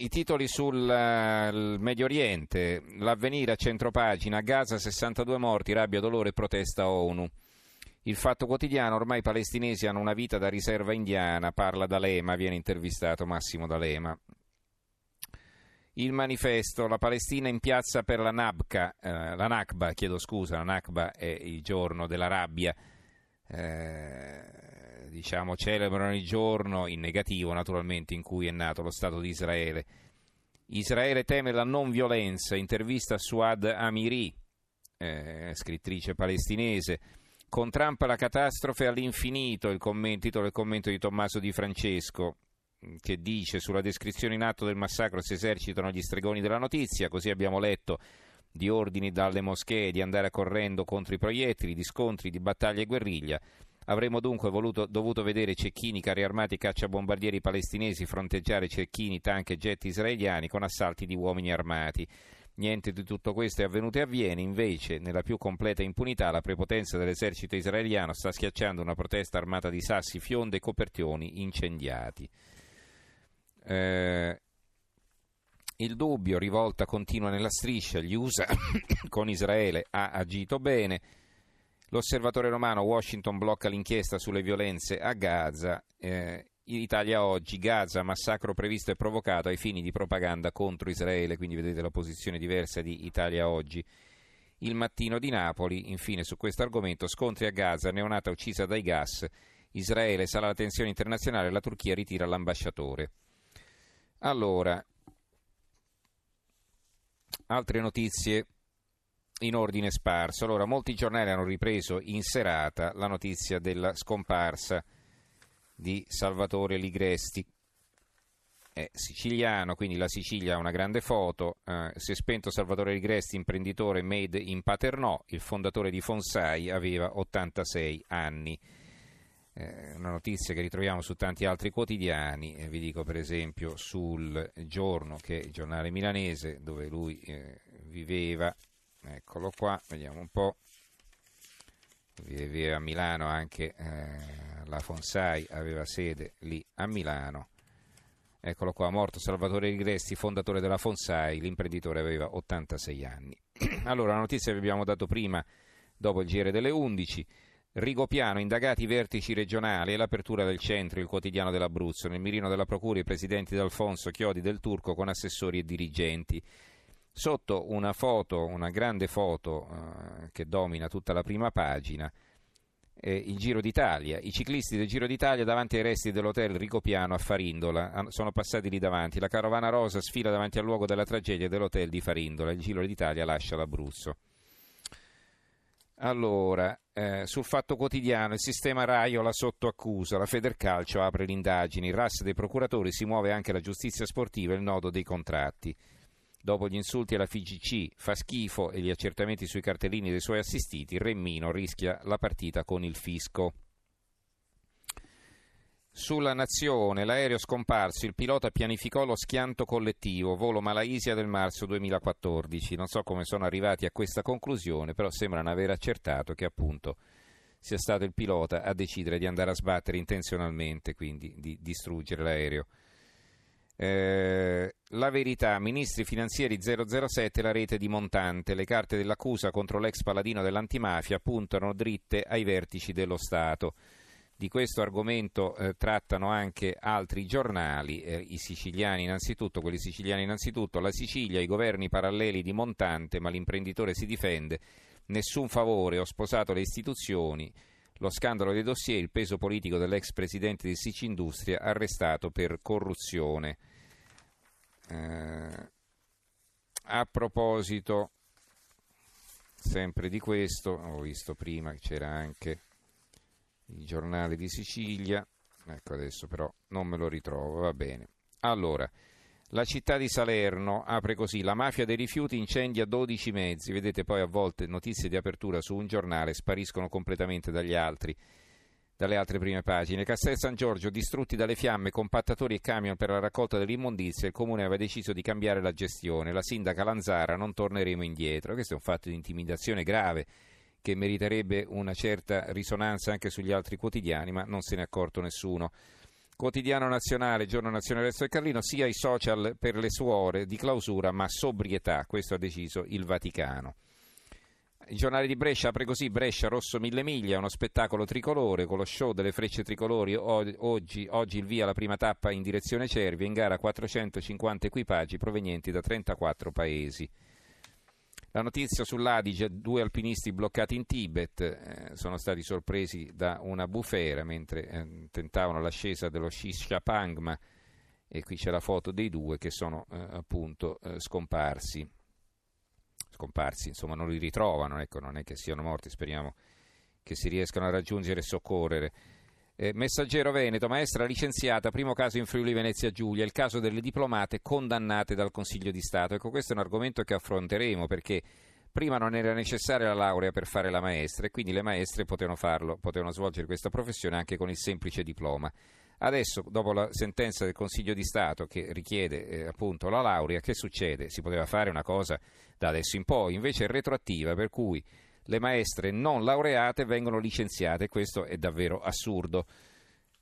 I titoli sul uh, Medio Oriente, l'avvenire a centropagina, Gaza 62 morti, rabbia, dolore protesta ONU. Il fatto quotidiano, ormai i palestinesi hanno una vita da riserva indiana, parla D'Alema, viene intervistato Massimo D'Alema. Il manifesto, la Palestina in piazza per la Nabka, eh, la Nakba, chiedo scusa, la Nakba è il giorno della rabbia. Eh, diciamo, celebrano il giorno in negativo naturalmente in cui è nato lo Stato di Israele. Israele teme la non violenza, intervista Suad Amiri, eh, scrittrice palestinese. Con Trump la catastrofe all'infinito, il commento, titolo del commento di Tommaso Di Francesco, che dice sulla descrizione in atto del massacro si esercitano gli stregoni della notizia, così abbiamo letto di ordini dalle moschee di andare correndo contro i proiettili, di scontri, di battaglie e guerriglia. Avremmo dunque voluto, dovuto vedere cecchini, carri armati cacciabombardieri palestinesi fronteggiare cecchini, tank e jet israeliani con assalti di uomini armati. Niente di tutto questo è avvenuto e avviene, invece, nella più completa impunità, la prepotenza dell'esercito israeliano sta schiacciando una protesta armata di sassi, fionde e copertioni incendiati. Eh, il dubbio, rivolta continua nella striscia, gli USA con Israele ha agito bene. L'osservatore romano Washington blocca l'inchiesta sulle violenze a Gaza. Eh, Italia oggi, Gaza, massacro previsto e provocato ai fini di propaganda contro Israele, quindi vedete la posizione diversa di Italia oggi. Il mattino di Napoli, infine su questo argomento, scontri a Gaza, neonata uccisa dai gas, Israele sala la tensione internazionale, la Turchia ritira l'ambasciatore. Allora, altre notizie in ordine sparso. Allora, molti giornali hanno ripreso in serata la notizia della scomparsa di Salvatore Ligresti. È siciliano, quindi la Sicilia ha una grande foto. Eh, si è spento Salvatore Ligresti, imprenditore made in Paternò, il fondatore di Fonsai, aveva 86 anni. Eh, una notizia che ritroviamo su tanti altri quotidiani, eh, vi dico per esempio sul Giorno, che è il giornale milanese dove lui eh, viveva, eccolo qua, vediamo un po', viveva a Milano anche eh, la Fonsai aveva sede lì a Milano. Eccolo qua, morto Salvatore Rigresti, fondatore della Fonsai, l'imprenditore aveva 86 anni. allora, la notizia che vi abbiamo dato prima, dopo il giro delle 11, Rigopiano, indagati i vertici regionali e l'apertura del centro, il quotidiano dell'Abruzzo, nel mirino della Procura i presidenti d'Alfonso, Chiodi del Turco con assessori e dirigenti. Sotto una foto, una grande foto eh, che domina tutta la prima pagina, eh, il Giro d'Italia. I ciclisti del Giro d'Italia davanti ai resti dell'hotel Ricopiano a Farindola sono passati lì davanti. La carovana rosa sfila davanti al luogo della tragedia dell'hotel di Farindola. Il Giro d'Italia lascia l'Abruzzo. Allora, eh, sul fatto quotidiano, il sistema Raiola sotto accusa, la Federcalcio apre le indagini, il RAS dei procuratori si muove anche la giustizia sportiva e il nodo dei contratti. Dopo gli insulti alla FIGC, fa schifo e gli accertamenti sui cartellini dei suoi assistiti, Remmino rischia la partita con il fisco. Sulla nazione, l'aereo scomparso, il pilota pianificò lo schianto collettivo, volo Malaysia del marzo 2014. Non so come sono arrivati a questa conclusione, però sembrano aver accertato che appunto sia stato il pilota a decidere di andare a sbattere intenzionalmente, quindi di distruggere l'aereo. Eh, la verità, ministri finanziari 007, la rete di Montante, le carte dell'accusa contro l'ex paladino dell'antimafia puntano dritte ai vertici dello Stato. Di questo argomento eh, trattano anche altri giornali, eh, i siciliani innanzitutto, quelli siciliani innanzitutto, la Sicilia, i governi paralleli di Montante, ma l'imprenditore si difende, nessun favore, ho sposato le istituzioni, lo scandalo dei dossier, il peso politico dell'ex presidente di Sicindustria arrestato per corruzione. Eh, a proposito, sempre di questo, ho visto prima che c'era anche il giornale di Sicilia, ecco adesso però non me lo ritrovo, va bene. Allora, la città di Salerno apre così, la mafia dei rifiuti incendia 12 mezzi, vedete poi a volte notizie di apertura su un giornale spariscono completamente dagli altri dalle altre prime pagine. Castel San Giorgio distrutti dalle fiamme, compattatori e camion per la raccolta dell'immondizia, il comune aveva deciso di cambiare la gestione. La sindaca Lanzara non torneremo indietro. Questo è un fatto di intimidazione grave che meriterebbe una certa risonanza anche sugli altri quotidiani, ma non se ne è accorto nessuno. Quotidiano nazionale, giorno nazionale Resto del Carlino, sia i social per le suore di clausura, ma sobrietà, questo ha deciso il Vaticano. Il giornale di Brescia apre così, Brescia Rosso Mille Miglia, uno spettacolo tricolore con lo show delle frecce tricolori, oggi, oggi il via la prima tappa in direzione Cervia, in gara 450 equipaggi provenienti da 34 paesi. La notizia sull'Adige, due alpinisti bloccati in Tibet eh, sono stati sorpresi da una bufera mentre eh, tentavano l'ascesa dello Shisha Pangma e qui c'è la foto dei due che sono eh, appunto eh, scomparsi. Scomparsi, insomma non li ritrovano, ecco, non è che siano morti, speriamo che si riescano a raggiungere e soccorrere. Eh, Messaggero Veneto, maestra licenziata, primo caso in Friuli Venezia Giulia, il caso delle diplomate condannate dal Consiglio di Stato. Ecco, questo è un argomento che affronteremo perché prima non era necessaria la laurea per fare la maestra e quindi le maestre potevano farlo, potevano svolgere questa professione anche con il semplice diploma. Adesso, dopo la sentenza del Consiglio di Stato che richiede eh, appunto la laurea, che succede? Si poteva fare una cosa da adesso in poi, invece è retroattiva, per cui le maestre non laureate vengono licenziate, questo è davvero assurdo.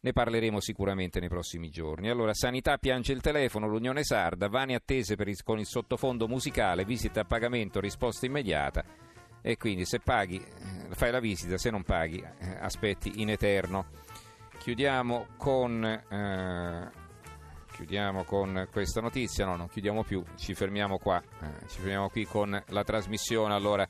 Ne parleremo sicuramente nei prossimi giorni. Allora, Sanità piange il telefono, l'Unione Sarda, vani attese il, con il sottofondo musicale, visita a pagamento, risposta immediata. E quindi se paghi, eh, fai la visita, se non paghi, eh, aspetti in eterno. Chiudiamo con, eh, chiudiamo con questa notizia, no, non chiudiamo più, ci fermiamo qua, eh, ci fermiamo qui con la trasmissione. Allora,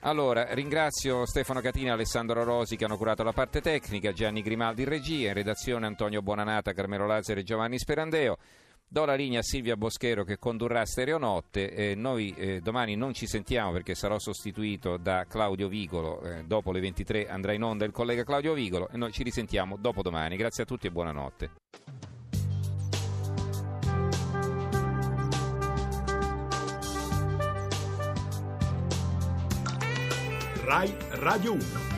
allora, ringrazio Stefano Catina e Alessandro Rosi che hanno curato la parte tecnica, Gianni Grimaldi in regia, in redazione Antonio Buonanata, Carmelo Lazzaro e Giovanni Sperandeo. Do la linea a Silvia Boschero che condurrà Stereonotte. Eh, noi eh, domani non ci sentiamo perché sarò sostituito da Claudio Vigolo. Eh, dopo le 23 andrà in onda il collega Claudio Vigolo e noi ci risentiamo dopo domani. Grazie a tutti e buonanotte. Rai Radio 1.